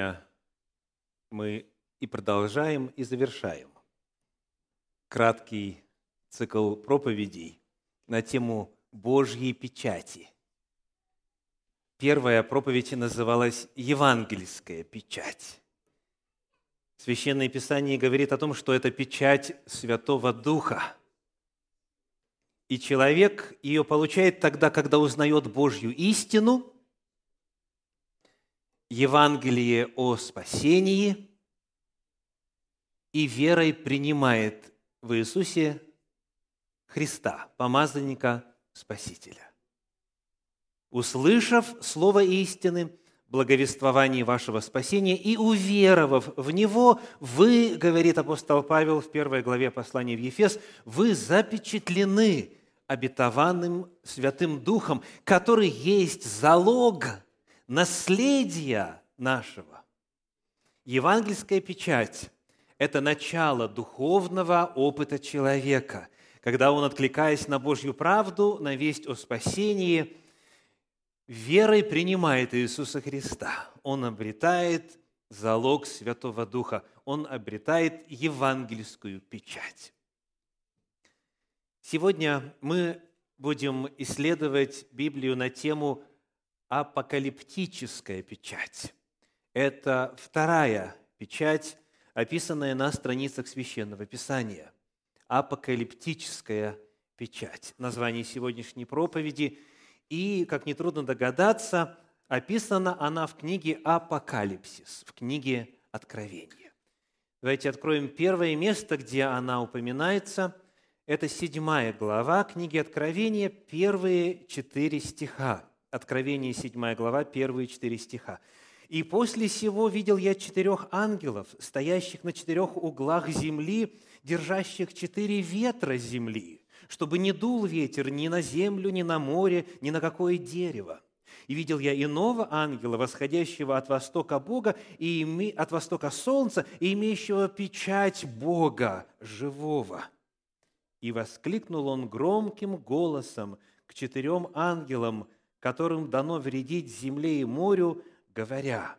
Сегодня мы и продолжаем, и завершаем краткий цикл проповедей на тему Божьей печати. Первая проповедь называлась «Евангельская печать». Священное Писание говорит о том, что это печать Святого Духа. И человек ее получает тогда, когда узнает Божью истину – Евангелие о спасении и верой принимает в Иисусе Христа, помазанника Спасителя. Услышав слово истины, благовествование вашего спасения и уверовав в него, вы, говорит апостол Павел в первой главе послания в Ефес, вы запечатлены обетованным Святым Духом, который есть залог – наследия нашего. Евангельская печать – это начало духовного опыта человека, когда он, откликаясь на Божью правду, на весть о спасении, верой принимает Иисуса Христа. Он обретает залог Святого Духа, он обретает евангельскую печать. Сегодня мы будем исследовать Библию на тему апокалиптическая печать. Это вторая печать, описанная на страницах Священного Писания. Апокалиптическая печать. Название сегодняшней проповеди. И, как нетрудно догадаться, описана она в книге «Апокалипсис», в книге «Откровение». Давайте откроем первое место, где она упоминается. Это седьмая глава книги Откровения, первые четыре стиха. Откровение 7 глава, первые четыре стиха. «И после сего видел я четырех ангелов, стоящих на четырех углах земли, держащих четыре ветра земли, чтобы не дул ветер ни на землю, ни на море, ни на какое дерево. И видел я иного ангела, восходящего от востока Бога и име... от востока Солнца, и имеющего печать Бога живого. И воскликнул он громким голосом к четырем ангелам – которым дано вредить земле и морю, говоря,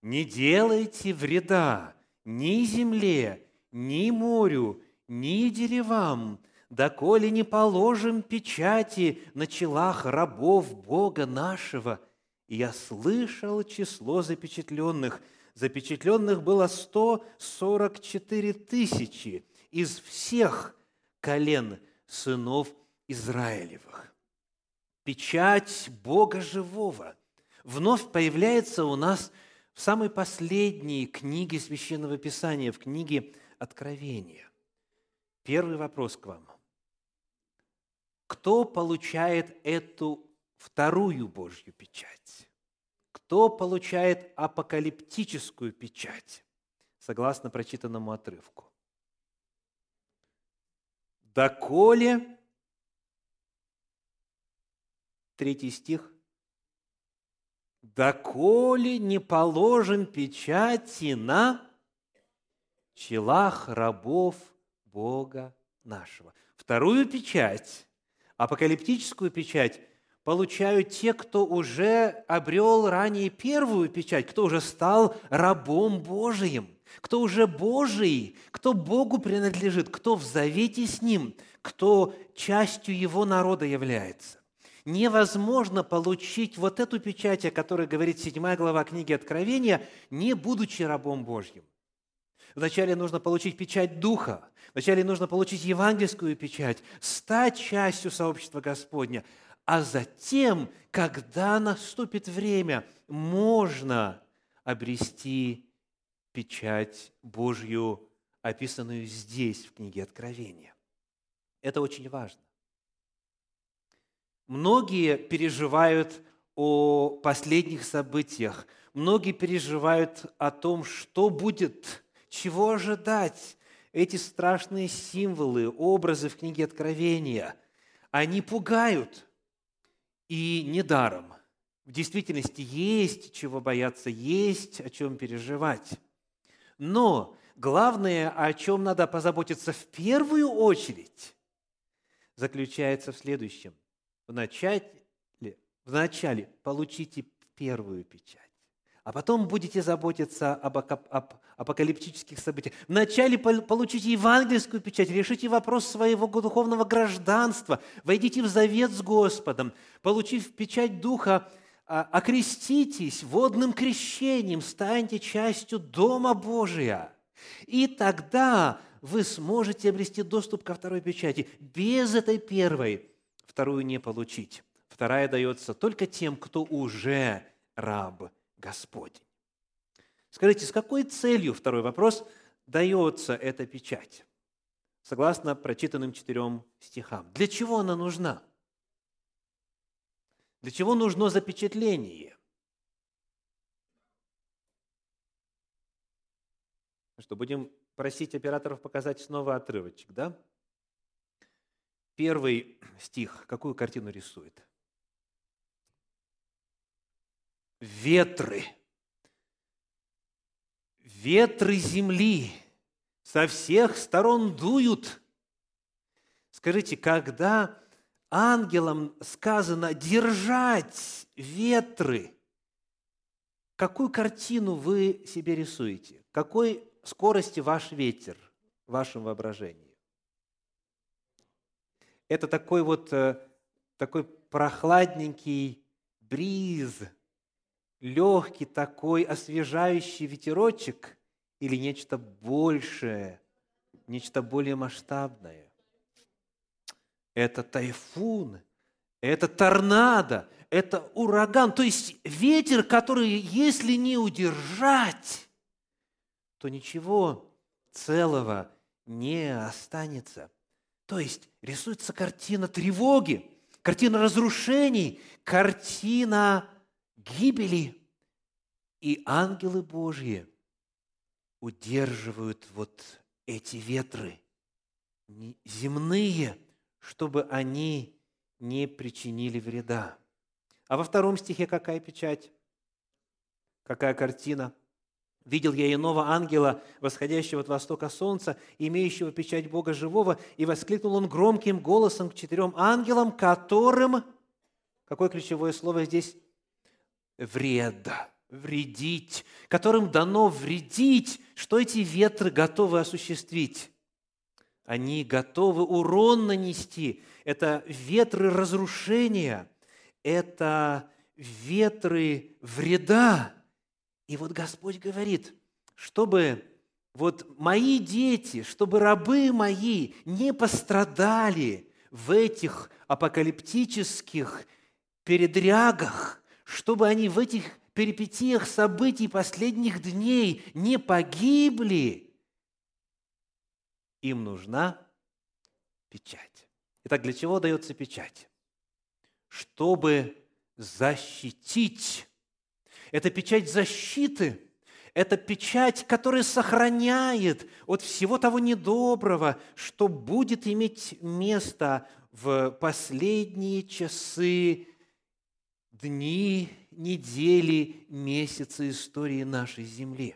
«Не делайте вреда ни земле, ни морю, ни деревам, доколе не положим печати на челах рабов Бога нашего». Я слышал число запечатленных. Запечатленных было 144 тысячи из всех колен сынов Израилевых печать Бога живого вновь появляется у нас в самой последней книге Священного Писания, в книге Откровения. Первый вопрос к вам. Кто получает эту вторую Божью печать? Кто получает апокалиптическую печать, согласно прочитанному отрывку? Доколе третий стих. «Доколе не положим печати на челах рабов Бога нашего». Вторую печать, апокалиптическую печать, получают те, кто уже обрел ранее первую печать, кто уже стал рабом Божиим, кто уже Божий, кто Богу принадлежит, кто в завете с Ним, кто частью Его народа является невозможно получить вот эту печать, о которой говорит 7 глава книги Откровения, не будучи рабом Божьим. Вначале нужно получить печать Духа, вначале нужно получить евангельскую печать, стать частью сообщества Господня, а затем, когда наступит время, можно обрести печать Божью, описанную здесь, в книге Откровения. Это очень важно. Многие переживают о последних событиях, многие переживают о том, что будет, чего ожидать. Эти страшные символы, образы в книге Откровения, они пугают. И недаром. В действительности есть чего бояться, есть о чем переживать. Но главное, о чем надо позаботиться в первую очередь, заключается в следующем в начале, в начале получите первую печать, а потом будете заботиться об, об апокалиптических событиях. Вначале получите евангельскую печать, решите вопрос своего духовного гражданства, войдите в завет с Господом, получив печать Духа, а, окреститесь водным крещением, станьте частью Дома Божия. И тогда вы сможете обрести доступ ко второй печати. Без этой первой вторую не получить. Вторая дается только тем, кто уже раб Господень. Скажите, с какой целью, второй вопрос, дается эта печать? Согласно прочитанным четырем стихам. Для чего она нужна? Для чего нужно запечатление? Что, будем просить операторов показать снова отрывочек, да? Первый стих какую картину рисует? Ветры. Ветры земли со всех сторон дуют. Скажите, когда ангелам сказано держать ветры, какую картину вы себе рисуете? Какой скорости ваш ветер в вашем воображении? Это такой вот э, такой прохладненький бриз, легкий такой освежающий ветерочек или нечто большее, нечто более масштабное? Это тайфун, это торнадо, это ураган. То есть ветер, который, если не удержать, то ничего целого не останется. То есть рисуется картина тревоги, картина разрушений, картина гибели. И ангелы Божьи удерживают вот эти ветры земные, чтобы они не причинили вреда. А во втором стихе какая печать? Какая картина? Видел я иного ангела, восходящего от востока солнца, имеющего печать Бога живого, и воскликнул он громким голосом к четырем ангелам, которым, какое ключевое слово здесь? Вред, вредить, которым дано вредить, что эти ветры готовы осуществить. Они готовы урон нанести. Это ветры разрушения, это ветры вреда, и вот Господь говорит, чтобы вот мои дети, чтобы рабы мои не пострадали в этих апокалиптических передрягах, чтобы они в этих перипетиях событий последних дней не погибли, им нужна печать. Итак, для чего дается печать? Чтобы защитить это печать защиты, это печать, которая сохраняет от всего того недоброго, что будет иметь место в последние часы, дни, недели, месяцы истории нашей Земли.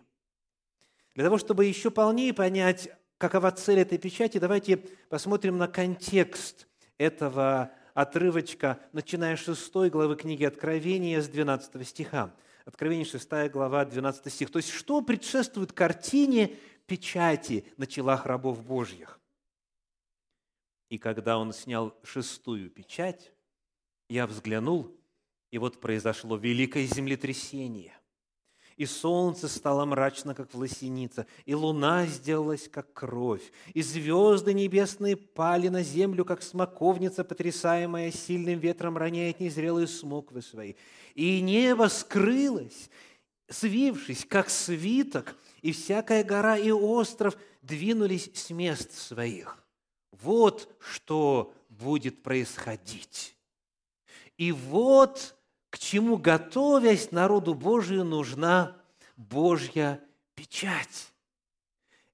Для того, чтобы еще полнее понять, какова цель этой печати, давайте посмотрим на контекст этого отрывочка, начиная с 6 главы книги Откровения, с 12 стиха. Откровение 6 глава, 12 стих. То есть, что предшествует картине печати на челах рабов Божьих? И когда он снял шестую печать, я взглянул, и вот произошло великое землетрясение и солнце стало мрачно, как власеница, и луна сделалась, как кровь, и звезды небесные пали на землю, как смоковница, потрясаемая сильным ветром, роняет незрелые смоквы свои. И небо скрылось, свившись, как свиток, и всякая гора и остров двинулись с мест своих. Вот что будет происходить. И вот к чему, готовясь народу Божию, нужна Божья печать.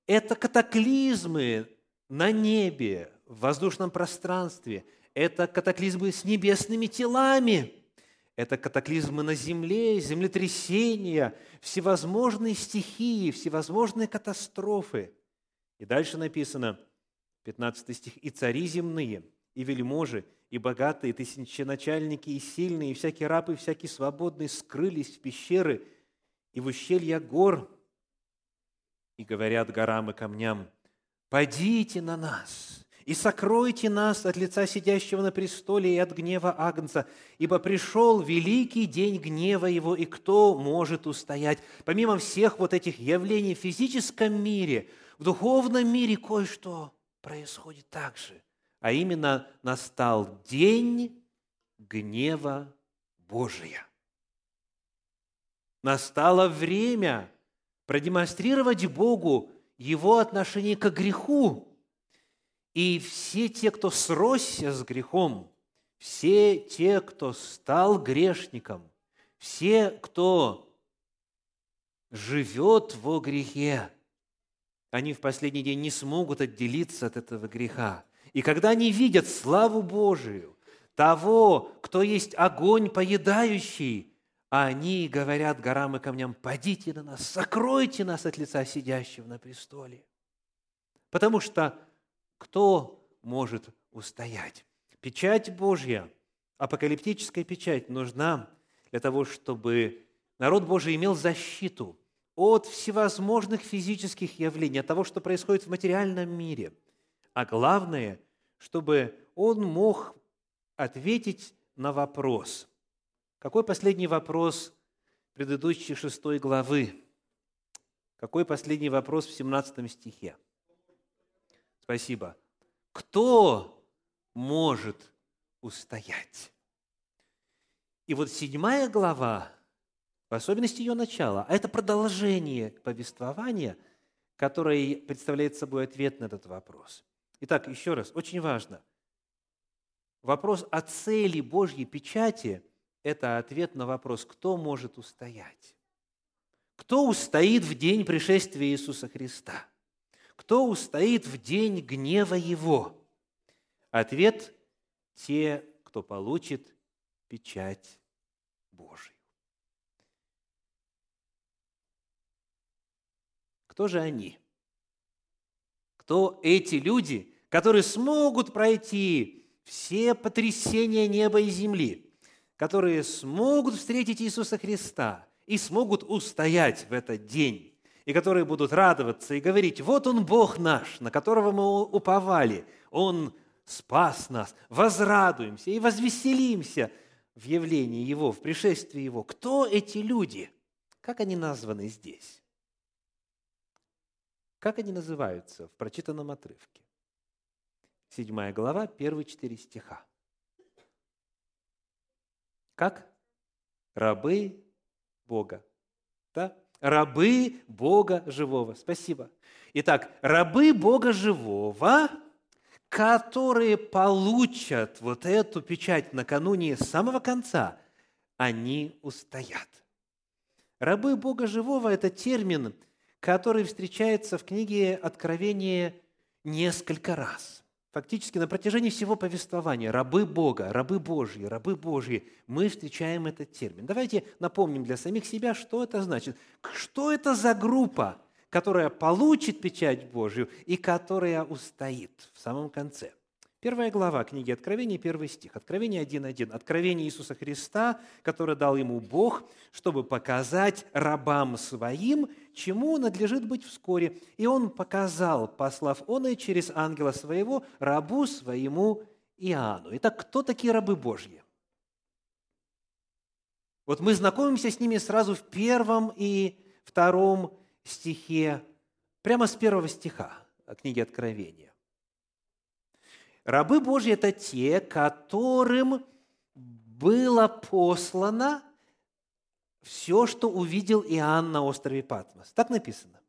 Это катаклизмы на небе, в воздушном пространстве. Это катаклизмы с небесными телами. Это катаклизмы на земле, землетрясения, всевозможные стихии, всевозможные катастрофы. И дальше написано, 15 стих, «И цари земные, и вельможи, и богатые, и тысяченачальники, и сильные, и всякий раб, и всякий свободный скрылись в пещеры и в ущелья гор, и говорят горам и камням, «Падите на нас, и сокройте нас от лица сидящего на престоле и от гнева Агнца, ибо пришел великий день гнева его, и кто может устоять?» Помимо всех вот этих явлений в физическом мире, в духовном мире кое-что происходит так же. А именно настал день гнева Божия. Настало время продемонстрировать Богу Его отношение к греху. И все те, кто сросся с грехом, все те, кто стал грешником, все, кто живет во грехе, они в последний день не смогут отделиться от этого греха. И когда они видят славу Божию, того, кто есть огонь поедающий, они говорят горам и камням, «Падите на нас, сокройте нас от лица сидящего на престоле». Потому что кто может устоять? Печать Божья, апокалиптическая печать нужна для того, чтобы народ Божий имел защиту от всевозможных физических явлений, от того, что происходит в материальном мире. А главное, чтобы он мог ответить на вопрос. Какой последний вопрос предыдущей шестой главы? Какой последний вопрос в 17 стихе? Спасибо. Кто может устоять? И вот седьмая глава, в особенности ее начала, а это продолжение повествования, которое представляет собой ответ на этот вопрос. Итак, еще раз, очень важно – Вопрос о цели Божьей печати – это ответ на вопрос, кто может устоять. Кто устоит в день пришествия Иисуса Христа? Кто устоит в день гнева Его? Ответ – те, кто получит печать Божию. Кто же они? Кто эти люди, которые смогут пройти все потрясения неба и земли, которые смогут встретить Иисуса Христа и смогут устоять в этот день, и которые будут радоваться и говорить, вот Он Бог наш, на которого мы уповали, Он спас нас, возрадуемся и возвеселимся в явлении Его, в пришествии Его. Кто эти люди? Как они названы здесь? Как они называются в прочитанном отрывке? 7 глава, первые четыре стиха. Как? Рабы Бога. Да? Рабы Бога живого. Спасибо. Итак, рабы Бога живого, которые получат вот эту печать накануне самого конца, они устоят. Рабы Бога живого – это термин, который встречается в книге Откровения несколько раз – Фактически на протяжении всего повествования рабы Бога, рабы Божьи, рабы Божьи, мы встречаем этот термин. Давайте напомним для самих себя, что это значит. Что это за группа, которая получит печать Божью и которая устоит в самом конце – Первая глава книги Откровения, первый стих. Откровение 1.1. Откровение Иисуса Христа, которое дал ему Бог, чтобы показать рабам своим, чему надлежит быть вскоре. И он показал, послав он и через ангела своего, рабу своему Иоанну. Итак, кто такие рабы Божьи? Вот мы знакомимся с ними сразу в первом и втором стихе, прямо с первого стиха книги Откровения. Рабы Божьи – это те, которым было послано все, что увидел Иоанн на острове Патмос. Так написано.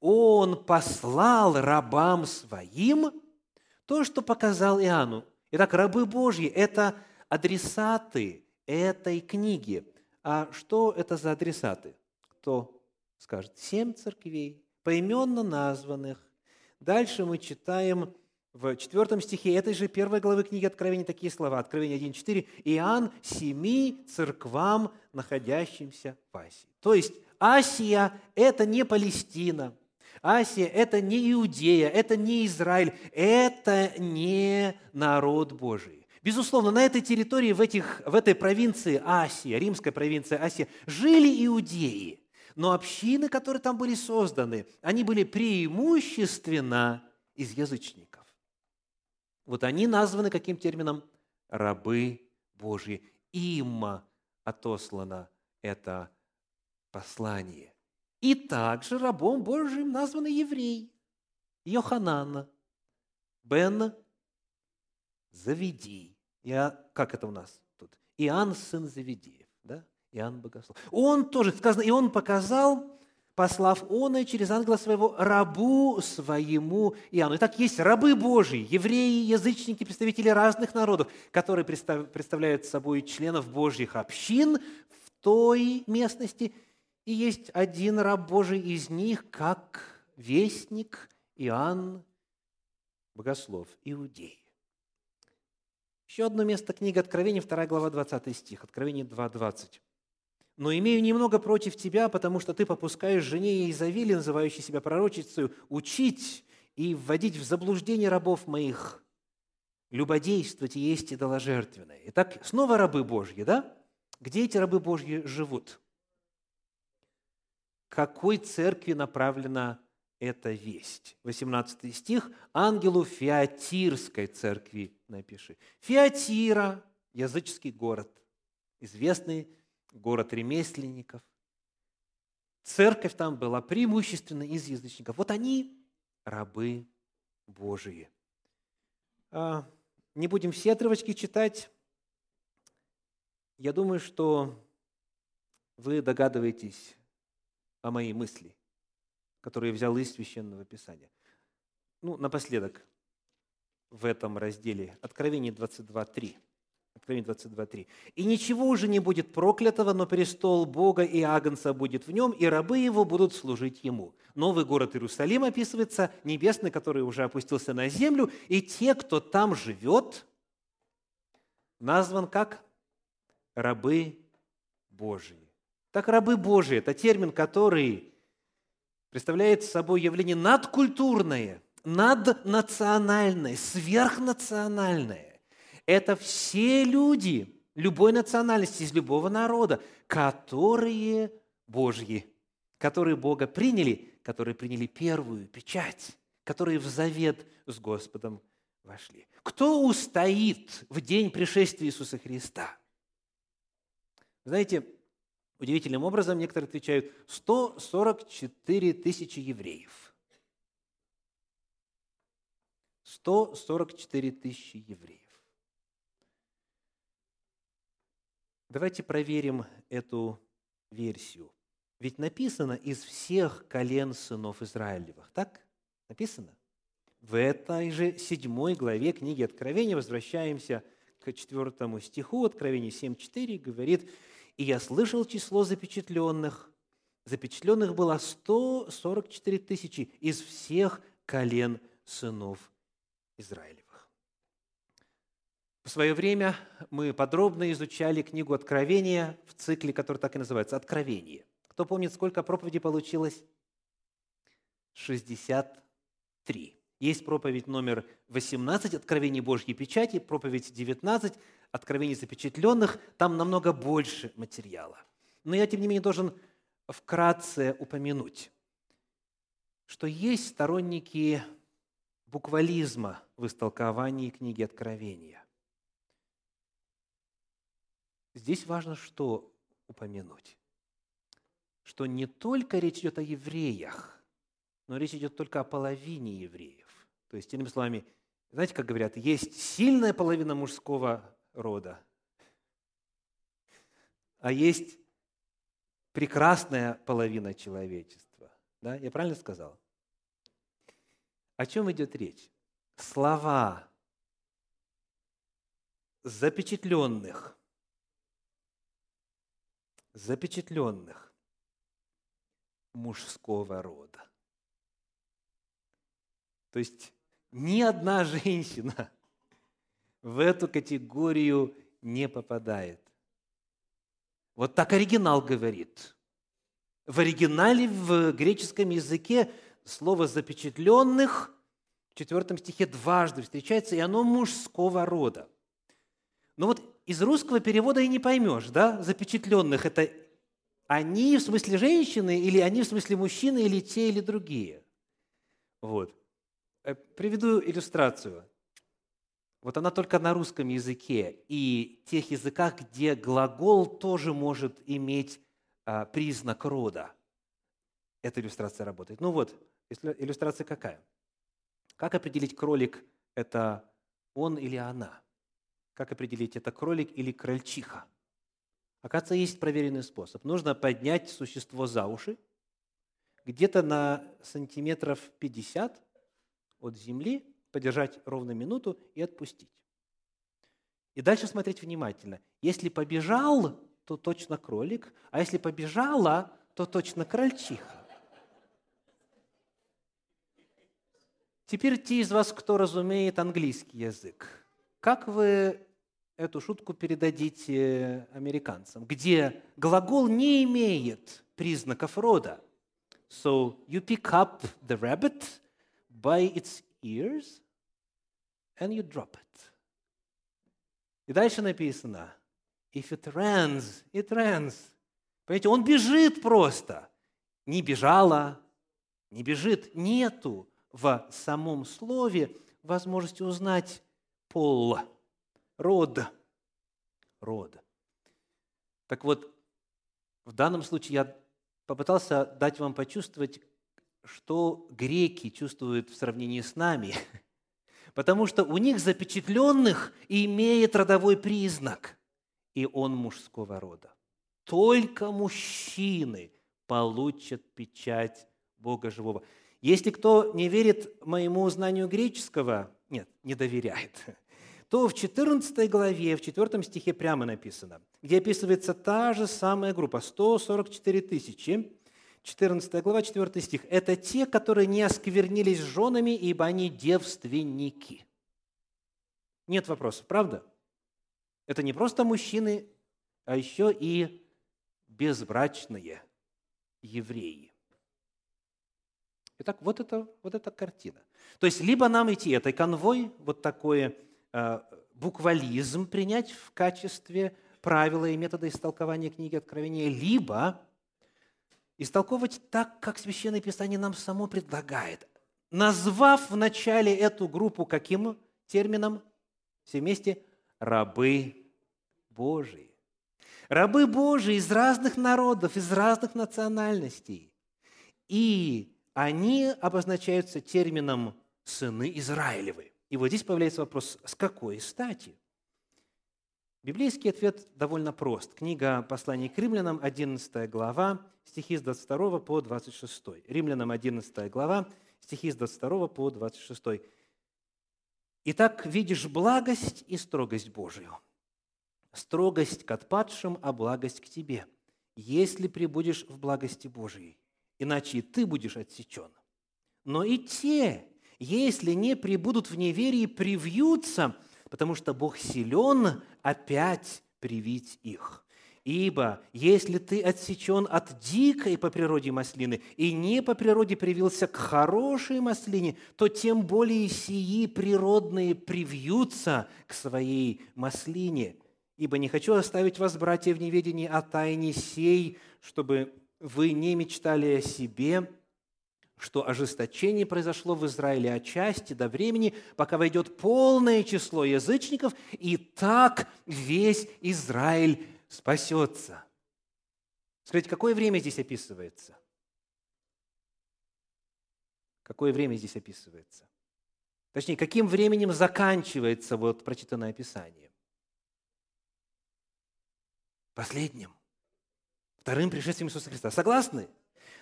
Он послал рабам своим то, что показал Иоанну. Итак, рабы Божьи – это адресаты этой книги. А что это за адресаты? Кто скажет? Семь церквей, поименно названных. Дальше мы читаем в четвертом стихе этой же первой главы книги Откровения такие слова. Откровение 1.4. «Иоанн семи церквам, находящимся в Асии». То есть Асия – это не Палестина, Асия – это не Иудея, это не Израиль, это не народ Божий. Безусловно, на этой территории, в, этих, в этой провинции Асия, римской провинции Асия, жили иудеи. Но общины, которые там были созданы, они были преимущественно из язычников. Вот они названы каким термином? Рабы Божьи. Им отослано это послание. И также рабом Божьим названы еврей, Йоханана, Бен Заведи. Я, как это у нас тут? Иоанн, сын Заведеев. Да? Иоанн Богослов. Он тоже, сказано, и он показал, послав он и через ангела своего рабу своему Иоанну. Итак, есть рабы Божьи, евреи, язычники, представители разных народов, которые представляют собой членов Божьих общин в той местности. И есть один раб Божий из них, как вестник Иоанн Богослов, иудей. Еще одно место, книга Откровения, 2 глава, 20 стих, Откровение 2.20. «Но имею немного против тебя, потому что ты попускаешь жене Изавили, называющей себя пророчицей, учить и вводить в заблуждение рабов моих, любодействовать и есть идоложертвенное». Итак, снова рабы Божьи, да? Где эти рабы Божьи живут? Какой церкви направлена эта весть. 18 стих. Ангелу Фиатирской церкви напиши. Фиатира – языческий город, известный город ремесленников. Церковь там была преимущественно из язычников. Вот они – рабы Божии. А, не будем все отрывочки читать. Я думаю, что вы догадываетесь о моей мысли которые взял из Священного Писания. Ну, напоследок, в этом разделе, Откровение 22.3. Откровение 22.3. «И ничего уже не будет проклятого, но престол Бога и Агнца будет в нем, и рабы его будут служить ему». Новый город Иерусалим описывается, небесный, который уже опустился на землю, и те, кто там живет, назван как рабы Божьи. Так рабы Божьи – это термин, который представляет собой явление надкультурное, наднациональное, сверхнациональное. Это все люди любой национальности, из любого народа, которые Божьи, которые Бога приняли, которые приняли первую печать, которые в завет с Господом вошли. Кто устоит в день пришествия Иисуса Христа? Знаете, Удивительным образом некоторые отвечают 144 тысячи евреев. 144 тысячи евреев. Давайте проверим эту версию. Ведь написано из всех колен сынов Израилевых. Так? Написано? В этой же седьмой главе книги Откровения возвращаемся к четвертому стиху. Откровение 7.4 говорит, и я слышал число запечатленных. Запечатленных было 144 тысячи из всех колен сынов Израилевых. В свое время мы подробно изучали книгу Откровения в цикле, который так и называется «Откровение». Кто помнит, сколько проповедей получилось? 63. Есть проповедь номер 18 «Откровение Божьей печати», проповедь 19 «Откровение запечатленных». Там намного больше материала. Но я, тем не менее, должен вкратце упомянуть, что есть сторонники буквализма в истолковании книги Откровения. Здесь важно что упомянуть? Что не только речь идет о евреях, но речь идет только о половине евреев. То есть, иными словами, знаете, как говорят, есть сильная половина мужского рода, а есть прекрасная половина человечества. Да? Я правильно сказал? О чем идет речь? Слова запечатленных, запечатленных мужского рода. То есть ни одна женщина в эту категорию не попадает. Вот так оригинал говорит. В оригинале в греческом языке слово «запечатленных» в четвертом стихе дважды встречается, и оно мужского рода. Но вот из русского перевода и не поймешь, да, запечатленных – это они в смысле женщины, или они в смысле мужчины, или те, или другие. Вот. Э, приведу иллюстрацию. Вот она только на русском языке и тех языках, где глагол тоже может иметь а, признак рода. Эта иллюстрация работает. Ну вот, иллюстрация какая? Как определить, кролик – это он или она? Как определить, это кролик или крольчиха? Оказывается, есть проверенный способ. Нужно поднять существо за уши, где-то на сантиметров 50 от земли, подержать ровно минуту и отпустить. И дальше смотреть внимательно. Если побежал, то точно кролик, а если побежала, то точно крольчиха. Теперь те из вас, кто разумеет английский язык, как вы эту шутку передадите американцам, где глагол не имеет признаков рода? So you pick up the rabbit by its ears and you drop it. И дальше написано, if it runs, it runs. Понимаете, он бежит просто. Не бежала, не бежит, нету в самом слове возможности узнать пол, род, род. Так вот, в данном случае я попытался дать вам почувствовать, что греки чувствуют в сравнении с нами, потому что у них запечатленных имеет родовой признак, и он мужского рода. Только мужчины получат печать Бога живого. Если кто не верит моему знанию греческого, нет, не доверяет, то в 14 главе, в 4 стихе прямо написано, где описывается та же самая группа, 144 тысячи, 14 глава, 4 стих. «Это те, которые не осквернились женами, ибо они девственники». Нет вопросов, правда? Это не просто мужчины, а еще и безбрачные евреи. Итак, вот это, вот эта картина. То есть, либо нам идти этой конвой, вот такой э, буквализм принять в качестве правила и метода истолкования книги Откровения, либо истолковывать так, как Священное Писание нам само предлагает, назвав вначале эту группу каким термином? Все вместе – рабы Божии. Рабы Божии из разных народов, из разных национальностей. И они обозначаются термином «сыны Израилевы». И вот здесь появляется вопрос, с какой стати? Библейский ответ довольно прост. Книга «Послание к римлянам», 11 глава, стихи с 22 по 26. Римлянам 11 глава, стихи с 22 по 26. «Итак, видишь благость и строгость Божию. Строгость к отпадшим, а благость к тебе, если прибудешь в благости Божией иначе и ты будешь отсечен. Но и те, если не прибудут в неверии, привьются, потому что Бог силен опять привить их. Ибо если ты отсечен от дикой по природе маслины и не по природе привился к хорошей маслине, то тем более сии природные привьются к своей маслине. Ибо не хочу оставить вас, братья, в неведении о тайне сей, чтобы вы не мечтали о себе, что ожесточение произошло в Израиле отчасти до времени, пока войдет полное число язычников, и так весь Израиль спасется. Скажите, какое время здесь описывается? Какое время здесь описывается? Точнее, каким временем заканчивается вот прочитанное Писание? Последним вторым пришествием Иисуса Христа. Согласны?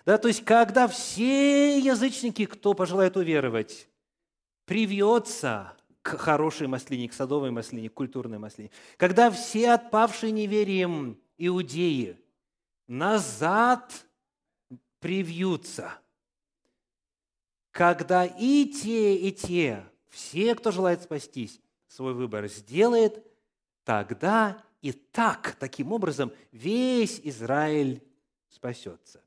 Да, то есть, когда все язычники, кто пожелает уверовать, привьется к хорошей маслине, к садовой маслине, к культурной маслине, когда все отпавшие неверием иудеи назад привьются, когда и те, и те, все, кто желает спастись, свой выбор сделает, тогда и так, таким образом, весь Израиль спасется.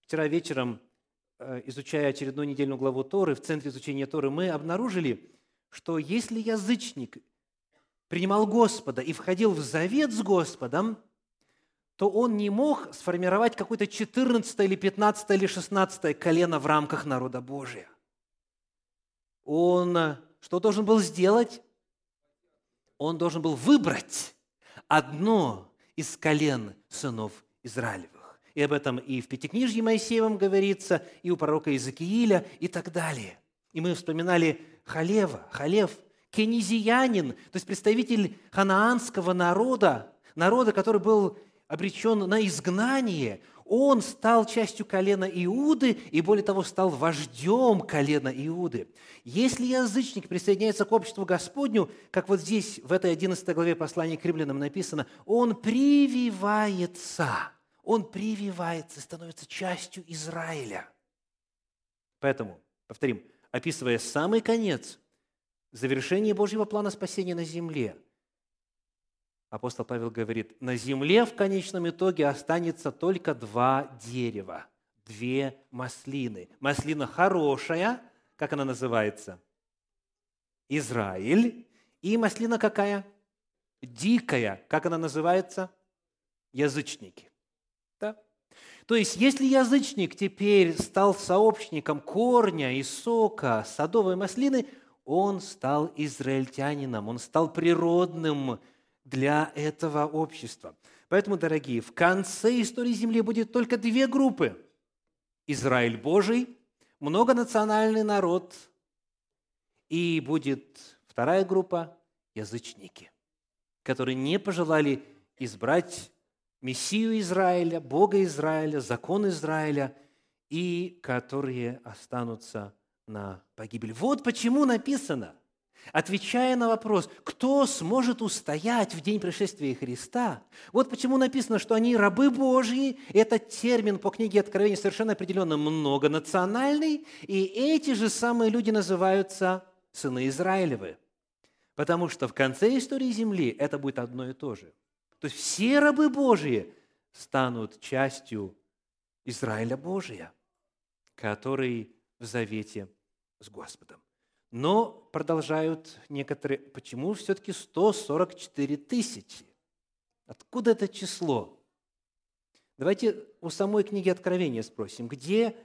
Вчера вечером, э, изучая очередную недельную главу Торы, в центре изучения Торы, мы обнаружили, что если язычник принимал Господа и входил в завет с Господом, то он не мог сформировать какое-то 14 или 15 или 16 колено в рамках народа Божия. Он что должен был сделать? Он должен был выбрать одно из колен сынов Израилевых. И об этом и в Пятикнижье Моисеевом говорится, и у пророка Иезекииля, и так далее. И мы вспоминали Халева, Халев, кенизиянин, то есть представитель ханаанского народа, народа, который был обречен на изгнание, он стал частью колена Иуды и, более того, стал вождем колена Иуды. Если язычник присоединяется к обществу Господню, как вот здесь, в этой 11 главе послания к римлянам написано, он прививается, он прививается, становится частью Израиля. Поэтому, повторим, описывая самый конец, завершение Божьего плана спасения на земле – апостол Павел говорит, на земле в конечном итоге останется только два дерева, две маслины. Маслина хорошая, как она называется? Израиль. И маслина какая? Дикая, как она называется? Язычники. Да? То есть, если язычник теперь стал сообщником корня и сока садовой маслины, он стал израильтянином, он стал природным для этого общества. Поэтому, дорогие, в конце истории Земли будет только две группы. Израиль Божий, многонациональный народ, и будет вторая группа – язычники, которые не пожелали избрать Мессию Израиля, Бога Израиля, закон Израиля, и которые останутся на погибель. Вот почему написано, Отвечая на вопрос, кто сможет устоять в день пришествия Христа, вот почему написано, что они рабы Божьи, этот термин по книге Откровения совершенно определенно многонациональный, и эти же самые люди называются сыны Израилевы. Потому что в конце истории Земли это будет одно и то же. То есть все рабы Божьи станут частью Израиля Божия, который в завете с Господом. Но продолжают некоторые, почему все-таки 144 тысячи? Откуда это число? Давайте у самой книги Откровения спросим, где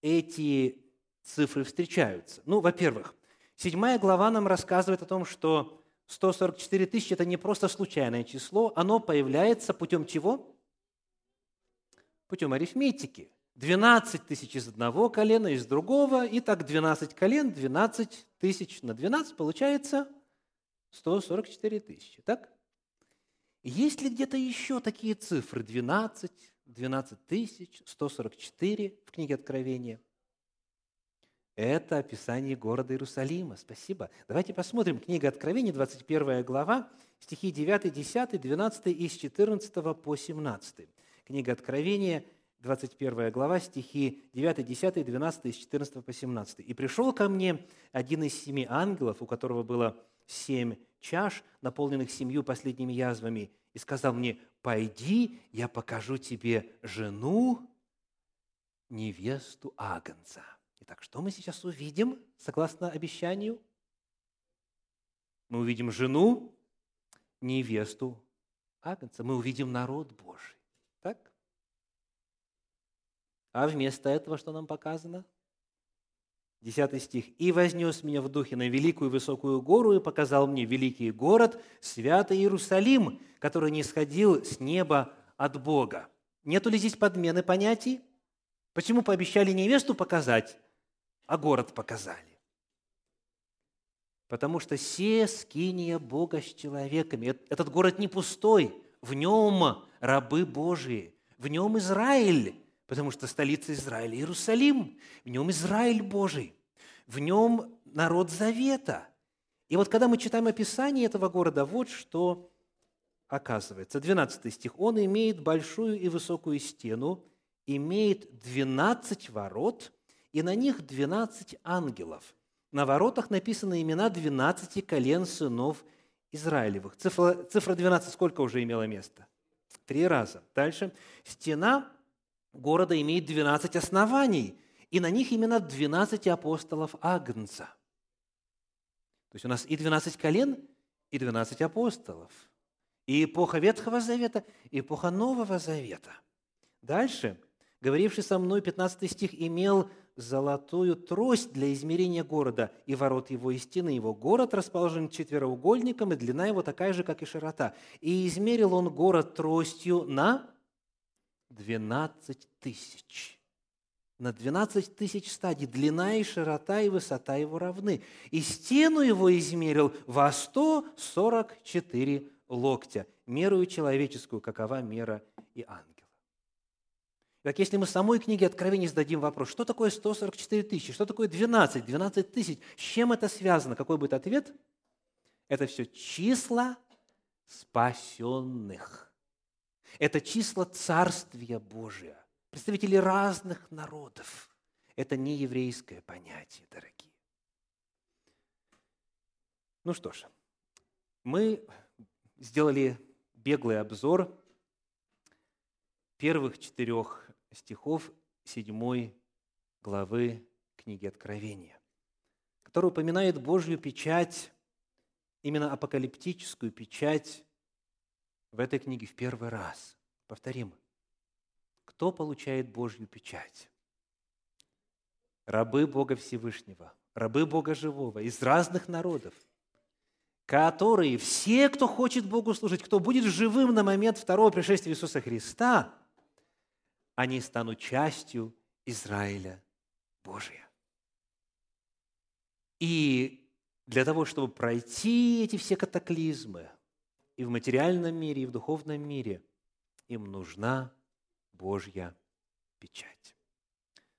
эти цифры встречаются. Ну, во-первых, седьмая глава нам рассказывает о том, что 144 тысячи – это не просто случайное число, оно появляется путем чего? Путем арифметики – 12 тысяч из одного колена, из другого, и так 12 колен, 12 тысяч на 12, получается 144 тысячи. Так? Есть ли где-то еще такие цифры? 12, 12 тысяч, 144 в книге Откровения? Это описание города Иерусалима. Спасибо. Давайте посмотрим. Книга Откровения, 21 глава, стихи 9, 10, 12 и с 14 по 17. Книга Откровения – 21 глава, стихи 9, 10, 12, с 14 по 17. «И пришел ко мне один из семи ангелов, у которого было семь чаш, наполненных семью последними язвами, и сказал мне, «Пойди, я покажу тебе жену, невесту Агнца». Итак, что мы сейчас увидим, согласно обещанию? Мы увидим жену, невесту Агнца. Мы увидим народ Божий. Так? А вместо этого что нам показано? Десятый стих. «И вознес меня в духе на великую высокую гору и показал мне великий город, святый Иерусалим, который не сходил с неба от Бога». Нету ли здесь подмены понятий? Почему пообещали невесту показать, а город показали? Потому что все скиния Бога с человеками. Этот город не пустой, в нем рабы Божии, в нем Израиль, потому что столица Израиля – Иерусалим, в нем Израиль Божий, в нем народ Завета. И вот когда мы читаем описание этого города, вот что оказывается. 12 стих. «Он имеет большую и высокую стену, имеет 12 ворот, и на них 12 ангелов. На воротах написаны имена 12 колен сынов Израилевых». Цифра, цифра 12 сколько уже имела место? Три раза. Дальше. «Стена города имеет 12 оснований, и на них именно 12 апостолов Агнца. То есть у нас и 12 колен, и 12 апостолов. И эпоха Ветхого Завета, и эпоха Нового Завета. Дальше, говоривший со мной, 15 стих, имел золотую трость для измерения города и ворот его и стены его. Город расположен четвероугольником, и длина его такая же, как и широта. И измерил он город тростью на 12 тысяч. На 12 тысяч стадий длина и широта и высота его равны. И стену его измерил во 144 локтя, мерую человеческую, какова мера и ангела. Как если мы самой книге Откровений зададим вопрос, что такое 144 тысячи, что такое 12, 12 тысяч, с чем это связано, какой будет ответ? Это все числа спасенных. Это числа Царствия Божия, представители разных народов. Это не еврейское понятие, дорогие. Ну что ж, мы сделали беглый обзор первых четырех стихов 7 главы книги Откровения, который упоминает Божью печать, именно апокалиптическую печать в этой книге в первый раз. Повторим. Кто получает Божью печать? Рабы Бога Всевышнего, рабы Бога Живого из разных народов, которые все, кто хочет Богу служить, кто будет живым на момент второго пришествия Иисуса Христа – они станут частью Израиля Божия. И для того, чтобы пройти эти все катаклизмы и в материальном мире, и в духовном мире, им нужна Божья печать.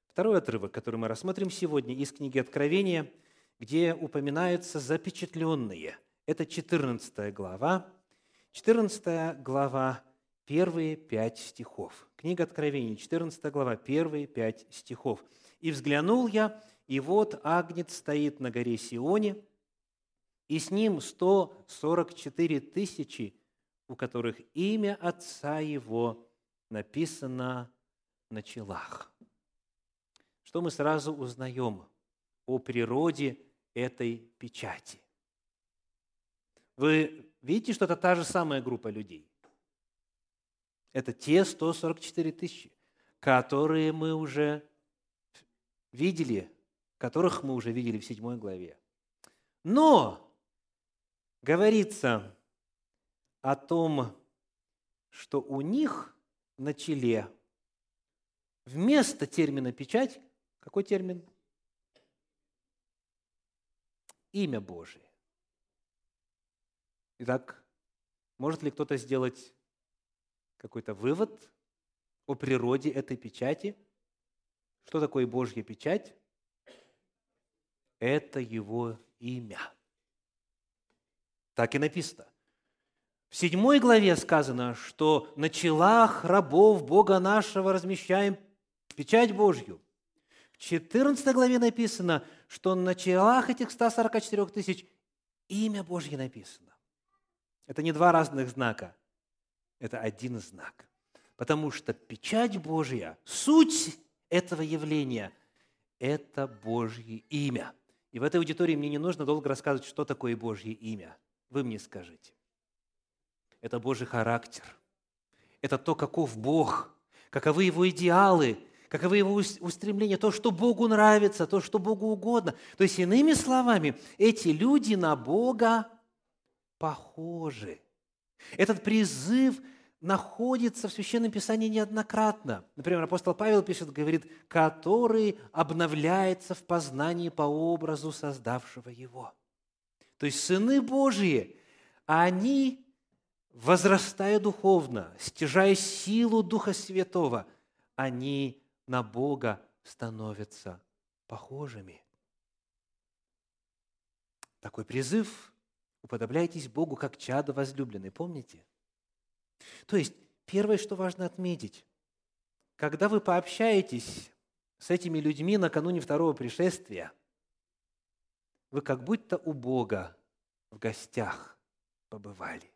Второй отрывок, который мы рассмотрим сегодня из книги Откровения, где упоминаются запечатленные. Это 14 глава. 14 глава первые пять стихов. Книга Откровений, 14 глава, первые пять стихов. «И взглянул я, и вот Агнец стоит на горе Сионе, и с ним 144 тысячи, у которых имя Отца Его написано на челах». Что мы сразу узнаем о природе этой печати? Вы видите, что это та же самая группа людей. Это те 144 тысячи, которые мы уже видели, которых мы уже видели в седьмой главе. Но говорится о том, что у них на челе вместо термина «печать» какой термин? Имя Божие. Итак, может ли кто-то сделать какой-то вывод о природе этой печати. Что такое Божья печать? Это Его имя. Так и написано. В седьмой главе сказано, что на челах рабов Бога нашего размещаем печать Божью. В 14 главе написано, что на челах этих 144 тысяч имя Божье написано. Это не два разных знака это один знак. Потому что печать Божья, суть этого явления – это Божье имя. И в этой аудитории мне не нужно долго рассказывать, что такое Божье имя. Вы мне скажите. Это Божий характер. Это то, каков Бог, каковы Его идеалы, каковы Его устремления, то, что Богу нравится, то, что Богу угодно. То есть, иными словами, эти люди на Бога похожи. Этот призыв находится в Священном Писании неоднократно. Например, апостол Павел пишет, говорит, который обновляется в познании по образу создавшего его. То есть сыны Божьи, они, возрастая духовно, стяжая силу Духа Святого, они на Бога становятся похожими. Такой призыв – уподобляйтесь Богу, как чадо возлюбленный. Помните? То есть, первое, что важно отметить, когда вы пообщаетесь с этими людьми накануне второго пришествия, вы как будто у Бога в гостях побывали.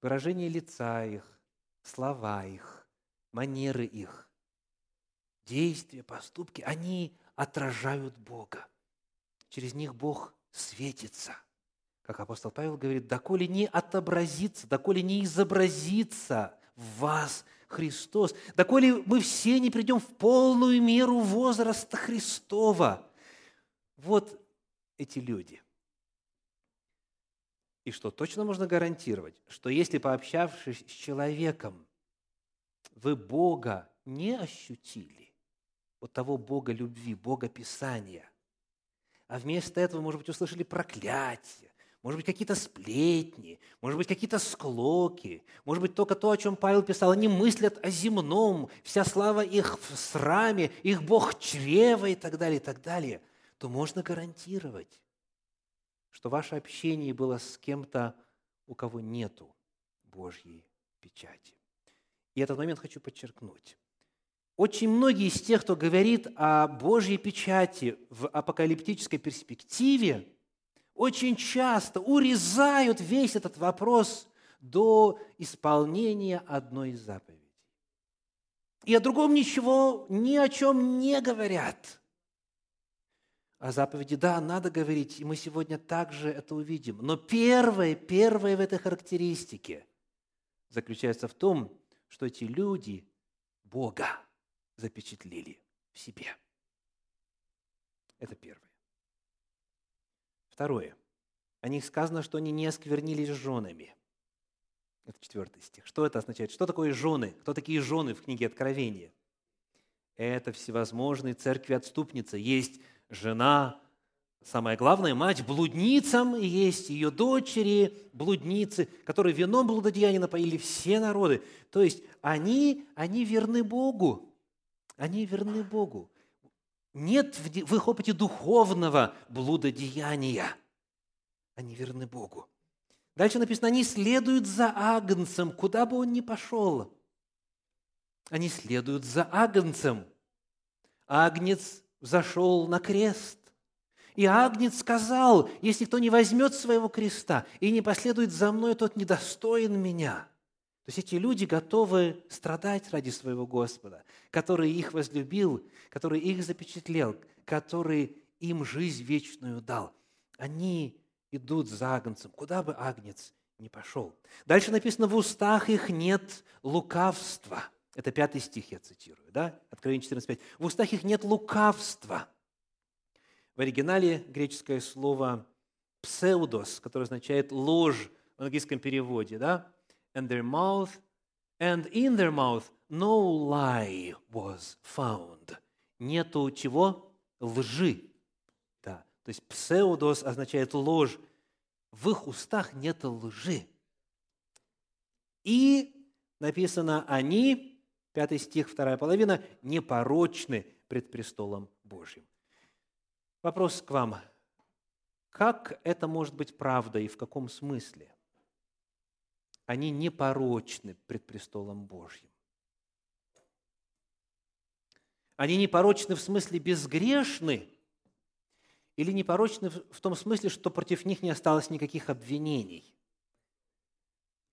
Выражение лица их, слова их, манеры их, действия, поступки, они отражают Бога. Через них Бог светится – как апостол Павел говорит, доколе не отобразится, доколе не изобразится в вас Христос, доколе мы все не придем в полную меру возраста Христова. Вот эти люди. И что точно можно гарантировать, что если пообщавшись с человеком, вы Бога не ощутили, вот того Бога любви, Бога Писания, а вместо этого, может быть, услышали проклятие, может быть, какие-то сплетни, может быть, какие-то склоки, может быть, только то, о чем Павел писал. Они мыслят о земном, вся слава их в сраме, их Бог чрева и так далее, и так далее. То можно гарантировать, что ваше общение было с кем-то, у кого нету Божьей печати. И этот момент хочу подчеркнуть. Очень многие из тех, кто говорит о Божьей печати в апокалиптической перспективе, очень часто урезают весь этот вопрос до исполнения одной из заповедей. И о другом ничего, ни о чем не говорят. О заповеди, да, надо говорить, и мы сегодня также это увидим. Но первое, первое в этой характеристике заключается в том, что эти люди Бога запечатлели в себе. Это первое. Второе. О них сказано, что они не осквернились женами. Это четвертый стих. Что это означает? Что такое жены? Кто такие жены в книге Откровения? Это всевозможные церкви-отступницы. Есть жена, самое главное, мать блудницам, и есть ее дочери, блудницы, которые вином блудодеяния напоили все народы. То есть они, они верны Богу. Они верны Богу. Нет в их опыте духовного блудодеяния. Они верны Богу. Дальше написано, они следуют за Агнцем, куда бы он ни пошел. Они следуют за Агнцем. Агнец зашел на крест. И Агнец сказал, если кто не возьмет своего креста и не последует за мной, тот недостоин меня. То есть эти люди готовы страдать ради своего Господа, который их возлюбил, который их запечатлел, который им жизнь вечную дал. Они идут за агнцем, куда бы агнец ни пошел. Дальше написано, в устах их нет лукавства. Это пятый стих я цитирую, да? Откровение 14.5. В устах их нет лукавства. В оригинале греческое слово «псеудос», которое означает «ложь» в английском переводе, да? and their mouth, and in their mouth no lie was found. Нету чего? Лжи. Да. То есть псеудос означает ложь. В их устах нет лжи. И написано, они, пятый стих, вторая половина, непорочны пред престолом Божьим. Вопрос к вам. Как это может быть правдой и в каком смысле? они непорочны пред престолом Божьим. Они непорочны в смысле безгрешны или непорочны в том смысле, что против них не осталось никаких обвинений.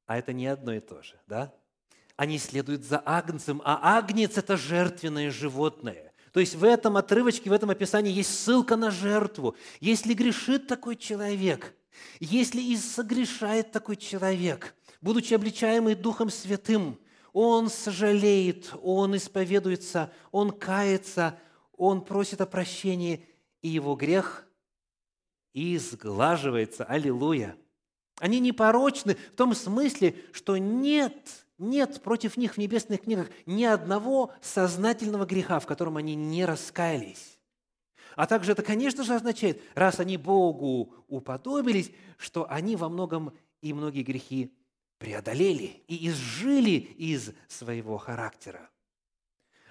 А это не одно и то же, да? Они следуют за агнцем, а агнец – это жертвенное животное. То есть в этом отрывочке, в этом описании есть ссылка на жертву. Если грешит такой человек, если и согрешает такой человек – будучи обличаемый Духом Святым, он сожалеет, он исповедуется, он кается, он просит о прощении, и его грех изглаживается. Аллилуйя! Они непорочны в том смысле, что нет, нет против них в небесных книгах ни одного сознательного греха, в котором они не раскаялись. А также это, конечно же, означает, раз они Богу уподобились, что они во многом и многие грехи преодолели и изжили из своего характера.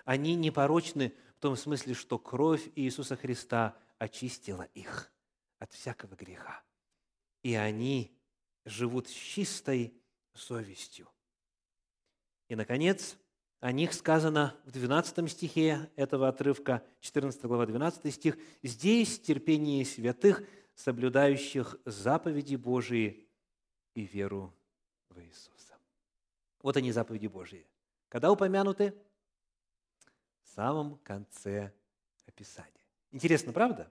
Они непорочны в том смысле, что кровь Иисуса Христа очистила их от всякого греха. И они живут с чистой совестью. И, наконец, о них сказано в 12 стихе этого отрывка, 14 глава, 12 стих. «Здесь терпение святых, соблюдающих заповеди Божии и веру в Иисуса. Вот они, заповеди Божьи. Когда упомянуты? В самом конце описания. Интересно, правда?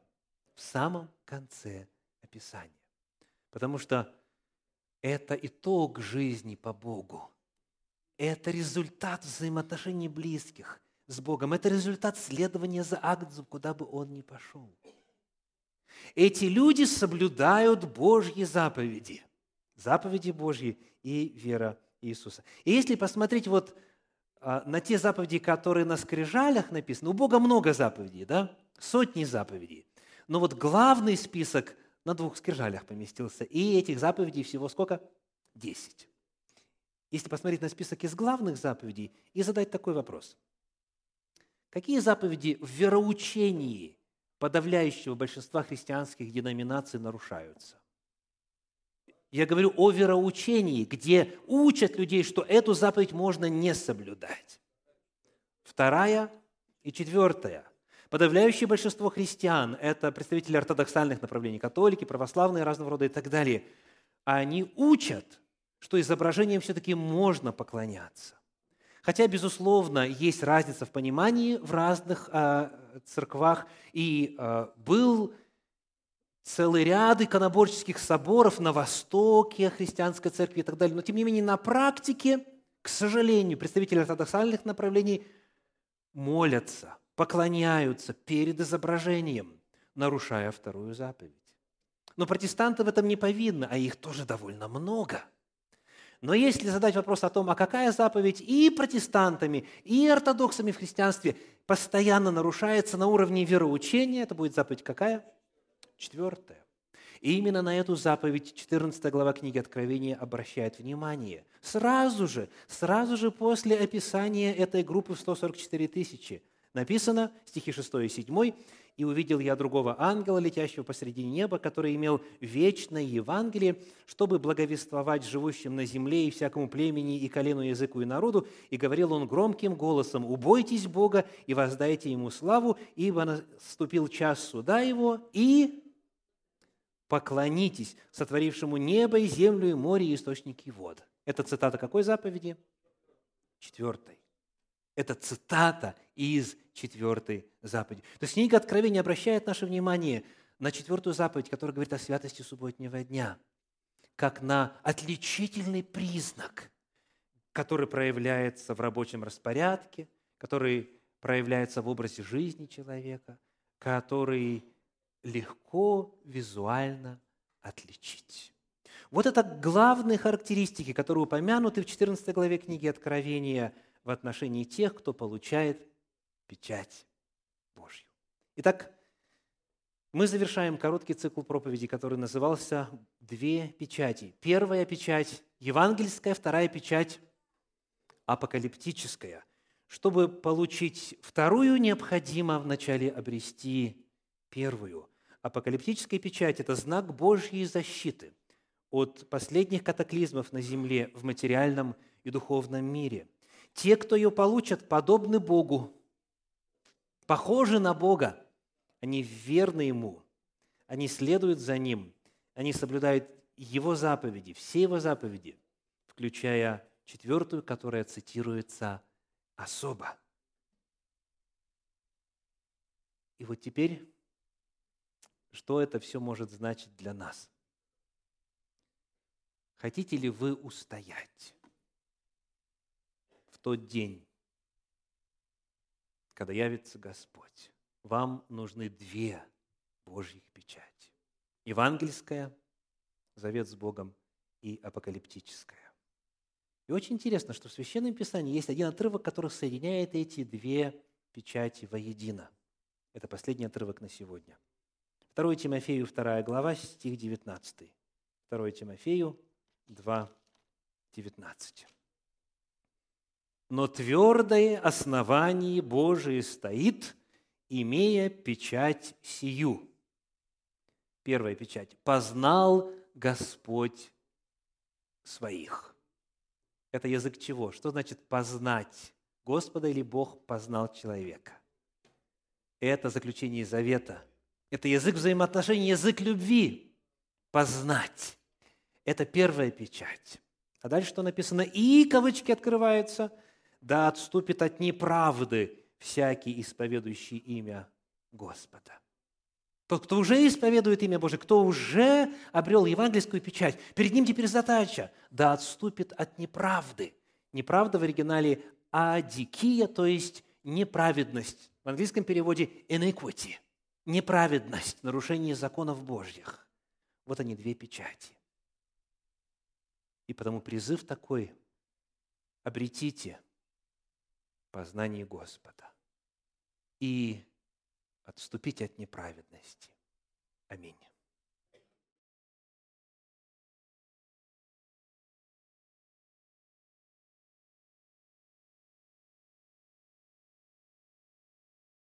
В самом конце описания. Потому что это итог жизни по Богу. Это результат взаимоотношений близких с Богом. Это результат следования за Агнцем, куда бы он ни пошел. Эти люди соблюдают Божьи заповеди. Заповеди Божьи и вера Иисуса. И если посмотреть вот а, на те заповеди, которые на скрижалях написаны, у Бога много заповедей, да? Сотни заповедей. Но вот главный список на двух скрижалях поместился. И этих заповедей всего сколько? Десять. Если посмотреть на список из главных заповедей и задать такой вопрос. Какие заповеди в вероучении подавляющего большинства христианских деноминаций нарушаются? Я говорю о вероучении, где учат людей, что эту заповедь можно не соблюдать. Вторая и четвертая. Подавляющее большинство христиан – это представители ортодоксальных направлений, католики, православные разного рода и так далее. Они учат, что изображениям все-таки можно поклоняться. Хотя, безусловно, есть разница в понимании в разных э, церквах, и э, был целый ряд иконоборческих соборов на востоке христианской церкви и так далее. Но, тем не менее, на практике, к сожалению, представители ортодоксальных направлений молятся, поклоняются перед изображением, нарушая вторую заповедь. Но протестанты в этом не повинны, а их тоже довольно много. Но если задать вопрос о том, а какая заповедь и протестантами, и ортодоксами в христианстве постоянно нарушается на уровне вероучения, это будет заповедь какая? Четвертое. И именно на эту заповедь 14 глава книги Откровения обращает внимание. Сразу же, сразу же после описания этой группы в 144 тысячи написано, стихи 6 и 7, «И увидел я другого ангела, летящего посреди неба, который имел вечное Евангелие, чтобы благовествовать живущим на земле и всякому племени, и колену, языку и народу. И говорил он громким голосом, «Убойтесь Бога и воздайте Ему славу, ибо наступил час суда Его, и поклонитесь сотворившему небо и землю и море и источники вод». Это цитата какой заповеди? Четвертой. Это цитата из четвертой заповеди. То есть книга Откровения обращает наше внимание на четвертую заповедь, которая говорит о святости субботнего дня, как на отличительный признак, который проявляется в рабочем распорядке, который проявляется в образе жизни человека, который легко визуально отличить. Вот это главные характеристики, которые упомянуты в 14 главе книги Откровения в отношении тех, кто получает печать Божью. Итак, мы завершаем короткий цикл проповеди, который назывался «Две печати». Первая печать – евангельская, вторая печать – апокалиптическая. Чтобы получить вторую, необходимо вначале обрести первую. Апокалиптическая печать – это знак Божьей защиты от последних катаклизмов на земле в материальном и духовном мире. Те, кто ее получат, подобны Богу, похожи на Бога, они верны Ему, они следуют за Ним, они соблюдают Его заповеди, все Его заповеди, включая четвертую, которая цитируется особо. И вот теперь что это все может значить для нас. Хотите ли вы устоять в тот день, когда явится Господь? Вам нужны две Божьих печати. Евангельская, завет с Богом, и апокалиптическая. И очень интересно, что в Священном Писании есть один отрывок, который соединяет эти две печати воедино. Это последний отрывок на сегодня – 2 Тимофею, 2 глава, стих 19. 2 Тимофею 2, 19. «Но твердое основание Божие стоит, имея печать сию». Первая печать. «Познал Господь своих». Это язык чего? Что значит познать Господа или Бог познал человека? Это заключение завета – это язык взаимоотношений, язык любви. Познать. Это первая печать. А дальше что написано? И кавычки открываются. Да отступит от неправды всякий, исповедующий имя Господа. Тот, кто уже исповедует имя Божие, кто уже обрел евангельскую печать, перед ним теперь задача – да отступит от неправды. Неправда в оригинале адикия, то есть неправедность. В английском переводе iniquity – неправедность, нарушение законов Божьих. Вот они, две печати. И потому призыв такой – обретите познание Господа и отступите от неправедности. Аминь.